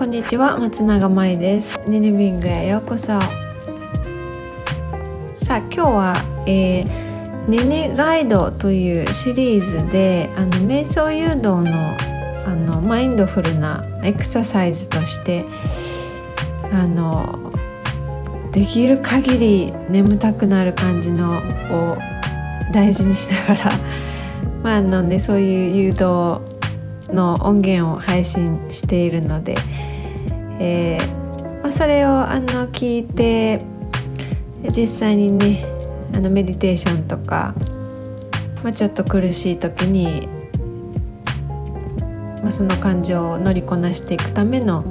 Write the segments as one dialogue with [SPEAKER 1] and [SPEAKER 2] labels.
[SPEAKER 1] こんにちは松永舞です。ニニビングへようこそ。さあ今日は、えー、ニニガイドというシリーズであの瞑想誘導のあのマインドフルなエクササイズとしてあのできる限り眠たくなる感じのを大事にしながら まああのねそういう誘導の音源を配信しているので、えーまあ、それをあの聞いて実際にねあのメディテーションとか、まあ、ちょっと苦しい時に、まあ、その感情を乗りこなしていくための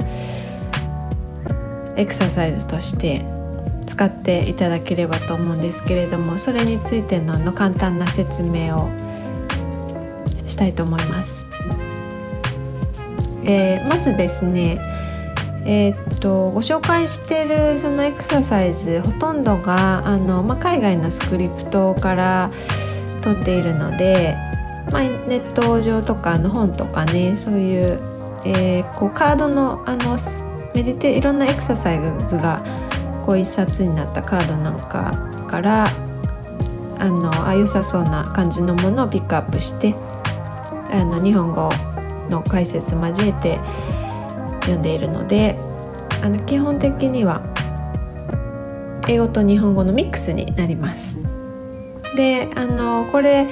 [SPEAKER 1] エクササイズとして使っていただければと思うんですけれどもそれについてのの簡単な説明をしたいと思います。えー、まずですねえー、っとご紹介してるそのエクササイズほとんどがあの、まあ、海外のスクリプトから取っているので、まあ、ネット上とかの本とかねそういう,、えー、こうカードのあのメディテいろんなエクササイズがこう一冊になったカードなんかからあのあ良さそうな感じのものをピックアップしてあの日本語の解説交えて読んでいるのであの基本的には英語と日本語のミックスになります。であのこれ、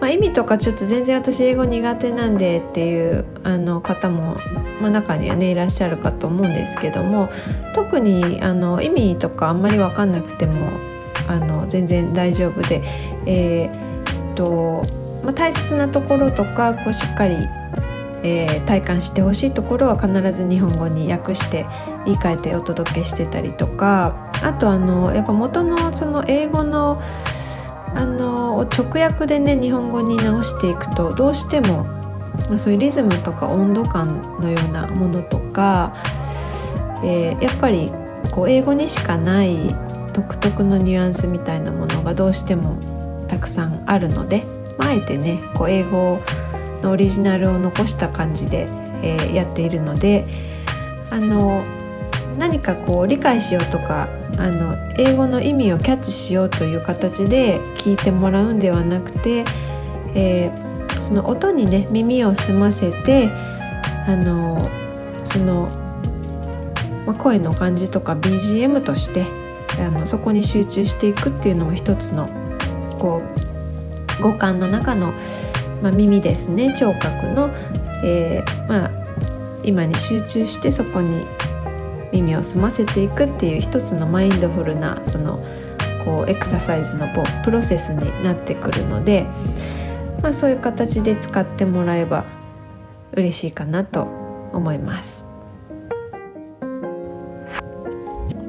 [SPEAKER 1] まあ、意味とかちょっと全然私英語苦手なんでっていうあの方も、まあ、中にはねいらっしゃるかと思うんですけども特にあの意味とかあんまり分かんなくてもあの全然大丈夫で、えー、っとまあ、大切なところとかこうしっかりえー、体感してほしいところは必ず日本語に訳して言い換えてお届けしてたりとかあとあのやっぱ元のその英語のあの直訳でね日本語に直していくとどうしても、まあ、そういうリズムとか温度感のようなものとか、えー、やっぱりこう英語にしかない独特のニュアンスみたいなものがどうしてもたくさんあるので、まあ、えてねこう英語をのオリジナルを残した感じで、えー、やっているのであの何かこう理解しようとかあの英語の意味をキャッチしようという形で聞いてもらうんではなくて、えー、その音にね耳を澄ませてあのその、ま、声の感じとか BGM としてあのそこに集中していくっていうのも一つのこう五感の中のまあ、耳ですね聴覚の、えー、まあ、今に集中してそこに耳を澄ませていくっていう一つのマインドフルなそのこうエクササイズのプロセスになってくるので、まあ、そういう形で使ってもらえば嬉しいかなと思います。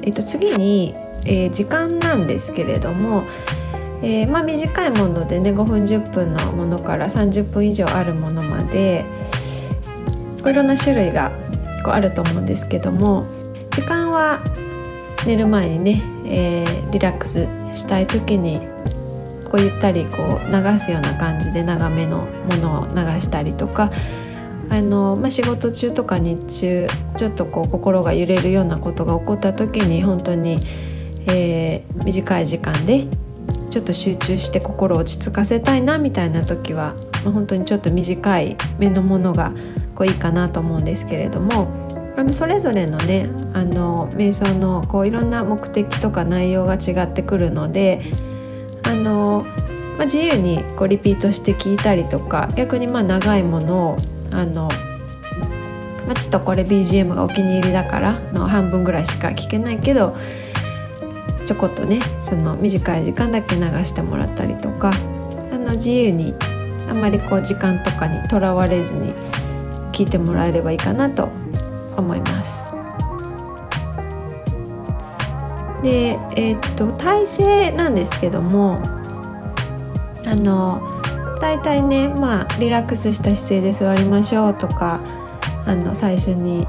[SPEAKER 1] えっと、次に、えー、時間なんですけれども、えー、まあ、短いものでね5分10分のものから30分以上あるものまでいろんな種類がこうあると思うんですけども時間は寝る前にね、えー、リラックスしたい時にこうゆったりこう流すような感じで長めのものを流したりとかあの、まあ、仕事中とか日中ちょっとこう心が揺れるようなことが起こった時に本当に、えー、短い時間でちょっと集中して心を落ち着かせたいなみたいな時は、まあ、本当にちょっと短い目のものがこういいかなと思うんですけれどもあのそれぞれのねあの瞑想のこういろんな目的とか内容が違ってくるのであの、まあ、自由にこうリピートして聞いたりとか逆にまあ長いものをあのまあ、ちょっとこれ BGM がお気に入りだからの半分ぐらいしか聞けないけどちょこっとねその短い時間だけ流してもらったりとかあの自由にあんまりこう時間とかにとらわれずに聞いてもらえればいいかなと思います。でえー、っと体勢なんですけどもあの大体ねまあリラックスした姿勢で座りましょうとかあの最初に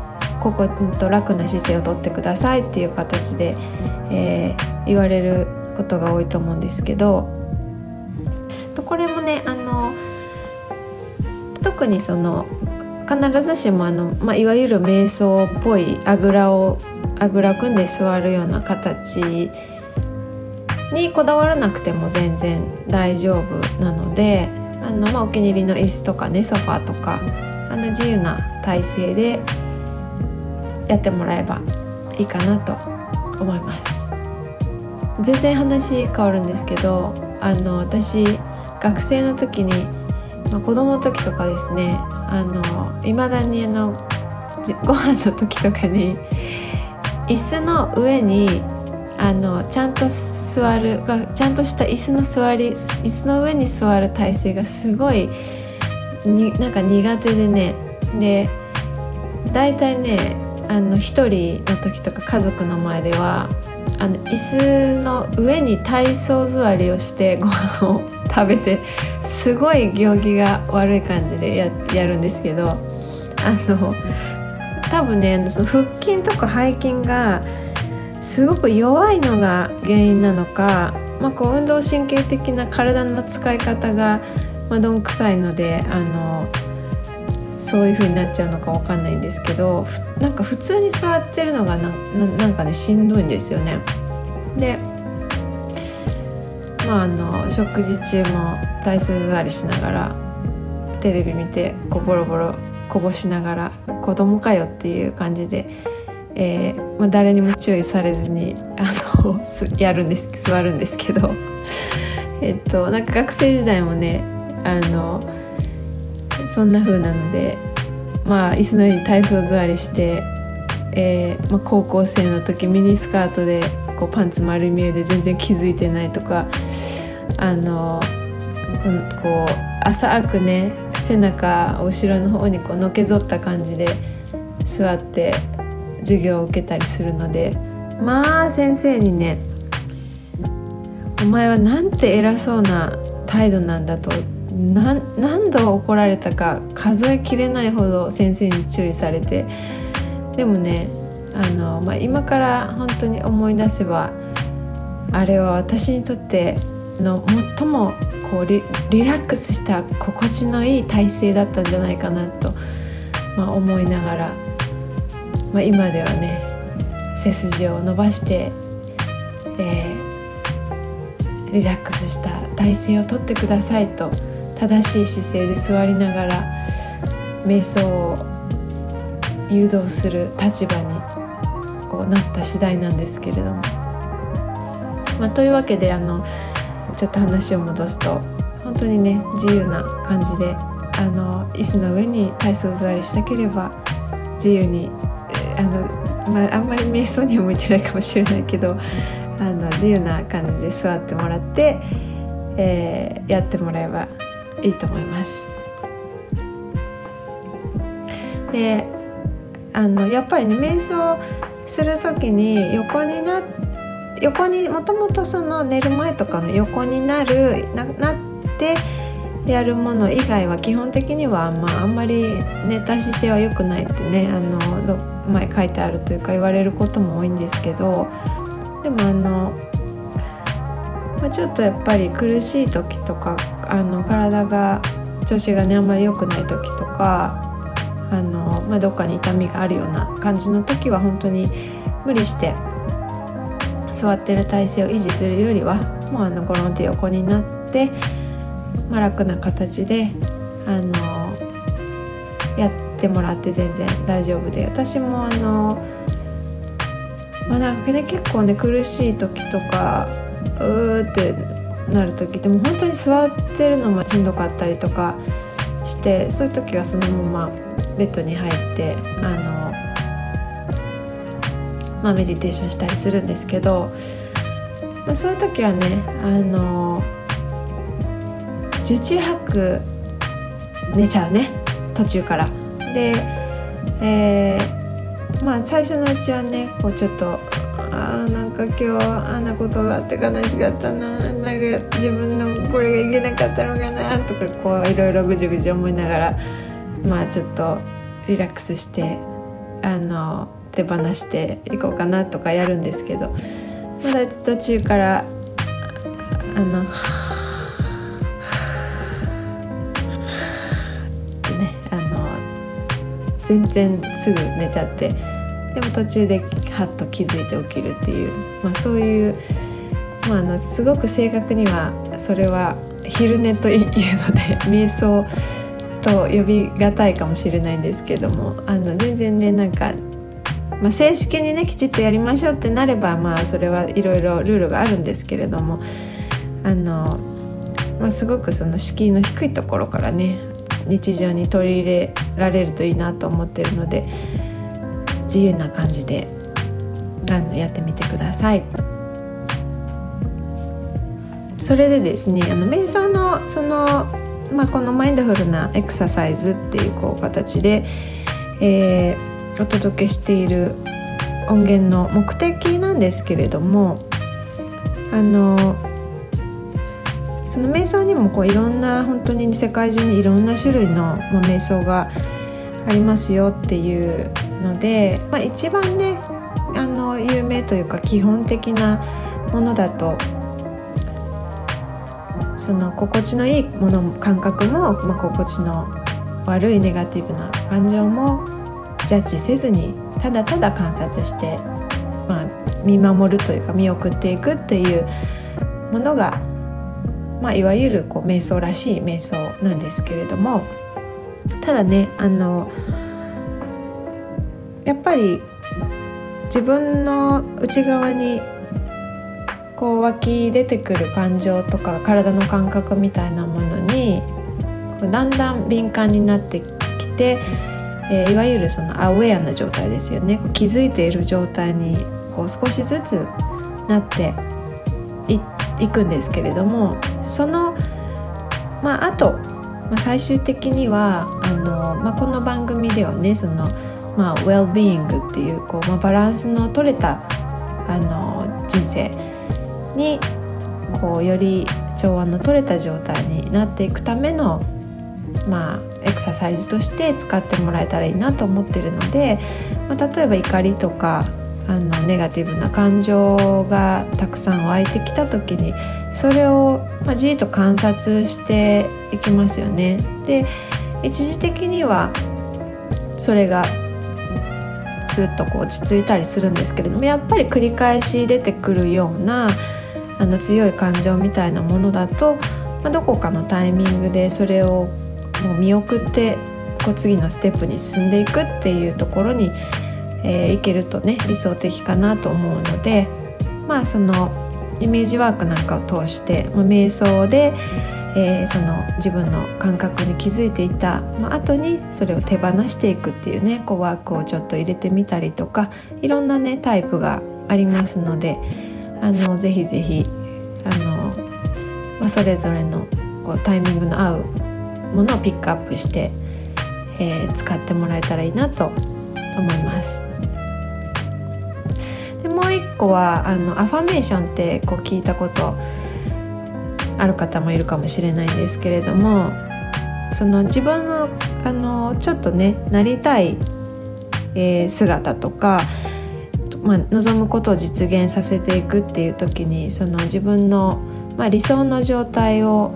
[SPEAKER 1] ここと楽な姿勢をとってくださいっていう形でえー、言われることが多いと思うんですけどこれもねあの特にその必ずしもあの、まあ、いわゆる瞑想っぽいあぐらをあぐら組んで座るような形にこだわらなくても全然大丈夫なのであの、まあ、お気に入りの椅子とかねソファーとかあの自由な体勢でやってもらえばいいかなと思います。全然話変わるんですけどあの私学生の時に、まあ、子供の時とかですねあの未だにあの ご飯の時とかに椅子の上にあのちゃんと座るちゃんとした椅子の座り椅子の上に座る体勢がすごいになんか苦手でね。で大体ねあの一人の時とか家族の前ではあの椅子の上に体操座りをしてご飯を食べてすごい行儀が悪い感じでややるんですけどあの多分ねその腹筋とか背筋がすごく弱いのが原因なのか、まあ、こう運動神経的な体の使い方が、ま、どんくさいのであのそういう風になっちゃうのかわかんないんですけどなんか普通に座ってるのがなんかねしんどいんですよね。でまああの食事中も体操座りしながらテレビ見てこうボロボロこぼしながら子供かよっていう感じで、えー、まあ、誰にも注意されずにあのやるんです座るんですけどえっとなんか学生時代もねあのそんな風なのでまあ椅子の上に体操座りして、えー、まあ、高校生の時ミニスカートでこうパンツ丸見えで全然気づいてないとかあのこう浅くね背中後ろの方にこうのけぞった感じで座って授業を受けたりするのでまあ先生にね「お前はなんて偉そうな態度なんだ」と何度怒られたか数えきれないほど先生に注意されてでもねあの、まあ、今から本当に思い出せばあれは私にとっての最もこうリラックスした心地のいい体勢だったんじゃないかなと、まあ、思いながら、まあ、今ではね背筋を伸ばして、えー、リラックスした体勢をとってくださいと正しい姿勢で座りながら瞑想を誘導する立場にこうなった次第なんですけれども。まあ、というわけであのちょっと話を戻すと本当にね自由な感じであの椅子の上に体操座りしたければ自由にあの、まあ、あんまり瞑想には向いてないかもしれないけどあの自由な感じで座ってもらって、えー、やってもらえばいいと思います。であのやっぱりね瞑想する時に横にな横にもともとその寝る前とかの横になるななってやるもの以外は基本的には、まあ、あんまり寝た姿勢は良くないってねあの前書いてあるというか言われることも多いんですけどでもあの、まあ、ちょっとやっぱり苦しい時とかあの体が調子がねあんまり良くない時とかあの、まあ、どっかに痛みがあるような感じの時は本当に無理して座ってる体勢を維持するよりはもうあのゴロンって横になって、まあ、楽な形であのやってもらって全然大丈夫で。私もあのまあなんかね結構ね苦しい時とかうーってなる時でも本当に座ってるのもしんどかったりとかしてそういう時はそのままベッドに入ってあのまあ、メディテーションしたりするんですけど、まあ、そういう時はねあの受注拍寝ちゃうね途中から。で、えー、まあ最初のうちはねこうちょっとか今日あんなことがあって悲しかったな。なんか自分のこれがいけなかったのかなとかこういろいろぐじぐじ思いながらまあちょっとリラックスしてあの手放していこうかなとかやるんですけど。まだ途中からあのってねあの全然すぐ寝ちゃってでも途中でハッと気づいて起きるっていう、まあ、そういう、まあ、あのすごく正確にはそれは昼寝というので瞑想と呼びがたいかもしれないんですけどもあの全然ねなんか、まあ、正式にねきちっとやりましょうってなればまあそれはいろいろルールがあるんですけれどもあの、まあ、すごくその敷居の低いところからね日常に取り入れられるといいなと思ってるので自由な感じであのやってみてください。それでですねあの瞑想のその、まあ、このマインドフルなエクササイズっていうこう形で、えー、お届けしている音源の目的なんですけれどもあのその瞑想にもこういろんな本当に世界中にいろんな種類の瞑想がありますよっていうので、まあ、一番ねあの有名というか基本的なものだとその心地のいいもの感覚も、まあ、心地の悪いネガティブな感情もジャッジせずにただただ観察して、まあ、見守るというか見送っていくっていうものが、まあ、いわゆるこう瞑想らしい瞑想なんですけれどもただねあのやっぱり自分の内側にこう湧き出てくる感情とか体の感覚みたいなものにだんだん敏感になってきて、えー、いわゆるそのアウェアな状態ですよね。気づいている状態にこう少しずつなっていくんですけれどもそのまああと、まあ、最終的にはあの、まあ、この番組ではねその、まあ、ウェルビーイングっていうこう、まあ、バランスの取れたあの人生にこうより調和の取れた状態になっていくためのまあエクササイズとして使ってもらえたらいいなと思ってるので、まあ、例えば怒りとかあのネガティブな感情がたくさん湧いてきた時にそれを、まあ、じっと観察していきますよね。で一時的にはそれがスッとこう落ち着いたりするんですけれどもやっぱり繰り返し出てくるようなあの強い感情みたいなものだと、まあ、どこかのタイミングでそれをもう見送ってこう次のステップに進んでいくっていうところに、えー、いけるとね理想的かなと思うのでまあそのイメージワークなんかを通して、まあ、瞑想で、えー、その自分の感覚に気づいていた、まあ後にそれを手放していくっていうねこうワークをちょっと入れてみたりとかいろんなねタイプがありますので。あのぜひぜひあの、まあ、それぞれのこうタイミングの合うものをピックアップして、えー、使ってもらえたらいいなと思います。でもう一個はあのアファメーションってこう聞いたことある方もいるかもしれないんですけれどもその自分のあのちょっとねなりたい、えー、姿とかまあ、望むことを実現させていくっていう時にその自分の、まあ、理想の状態を、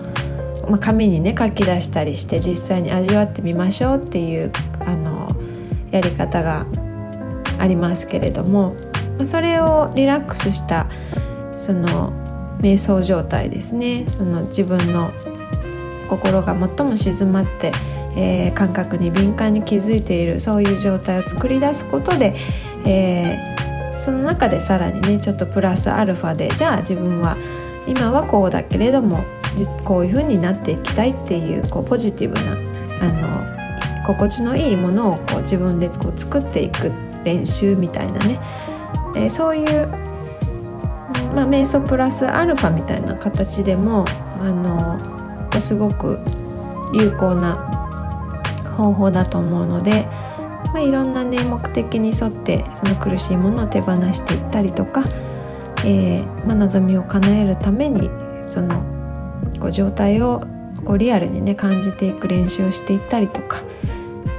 [SPEAKER 1] まあ、紙にね書き出したりして実際に味わってみましょうっていうあのやり方がありますけれども、まあ、それをリラックスしたその瞑想状態ですね。その自分の心が最も静まって、えー、感覚に敏感に気づいているそういう状態を作り出すことで、えーその中でさらにねちょっとプラスアルファでじゃあ自分は今はこうだけれどもこういう風になっていきたいっていうこうポジティブなあの心地のいいものをこう自分でこう作っていく練習みたいなね、えー、そういう、まあ、瞑想プラスアルファみたいな形でもあのすごく有効な方法だと思うので。まあ、いろんなね目的に沿ってその苦しいものを手放していったりとか、えー、まあ、望みを叶えるためにそのこう状態をこうリアルにね感じていく練習をしていったりとか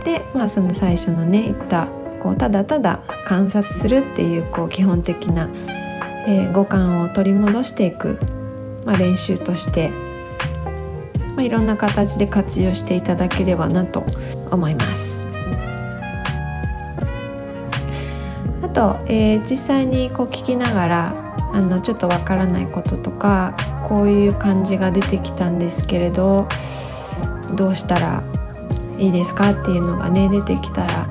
[SPEAKER 1] で、まあ、その最初のね言ったこうただただ観察するっていうこう基本的な、えー、五感を取り戻していく、まあ、練習として、まあ、いろんな形で活用していただければなと思います。あと、えー、実際にこう聞きながらあのちょっとわからないこととかこういう感じが出てきたんですけれどどうしたらいいですか？っていうのがね出てきたら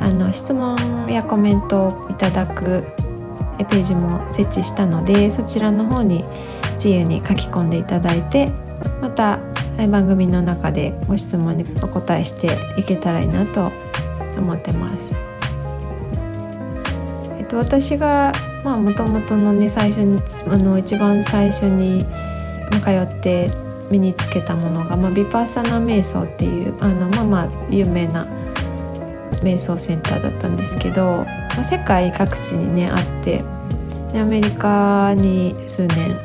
[SPEAKER 1] あの質問やコメントをいただくページも設置したのでそちらの方に自由に書き込んでいただいてまた番組の中でご質問にお答えしていけたらいいなと思ってます。えっと、私がもともとのね最初にあの一番最初に通って身につけたものが、まあ、ビパッサナ瞑想っていうあのまあまあ有名な瞑想センターだったんですけど、まあ、世界各地にねあってでアメリカに数年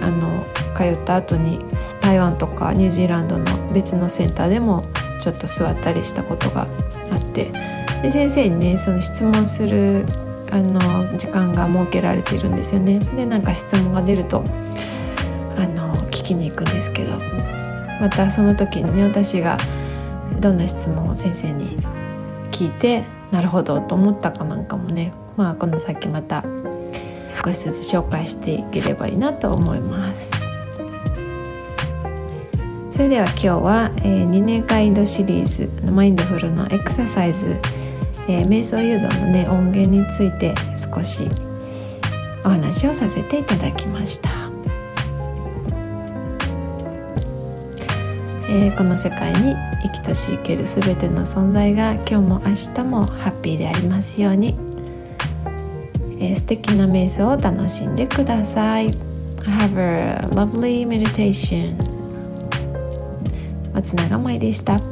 [SPEAKER 1] あの通った後に台湾とかニュージーランドの別のセンターでもちょっと座ったりしたことがあってで先生にねその質問するあの時間が設けられてるんですよね。でなんか質問が出るとあの聞きに行くんですけどまたその時にね私がどんな質問を先生に聞いてなるほどと思ったかなんかもねまあこの先また少しずつ紹介していければいいなと思います。それでは今日は、えー、2年ガイドシリーズマインドフルのエクササイズ、えー、瞑想誘導のね音源について少しお話をさせていただきました、えー、この世界に生きとし生ける全ての存在が今日も明日もハッピーでありますように、えー、素敵な瞑想を楽しんでください。Have a lovely meditation 松永舞でした。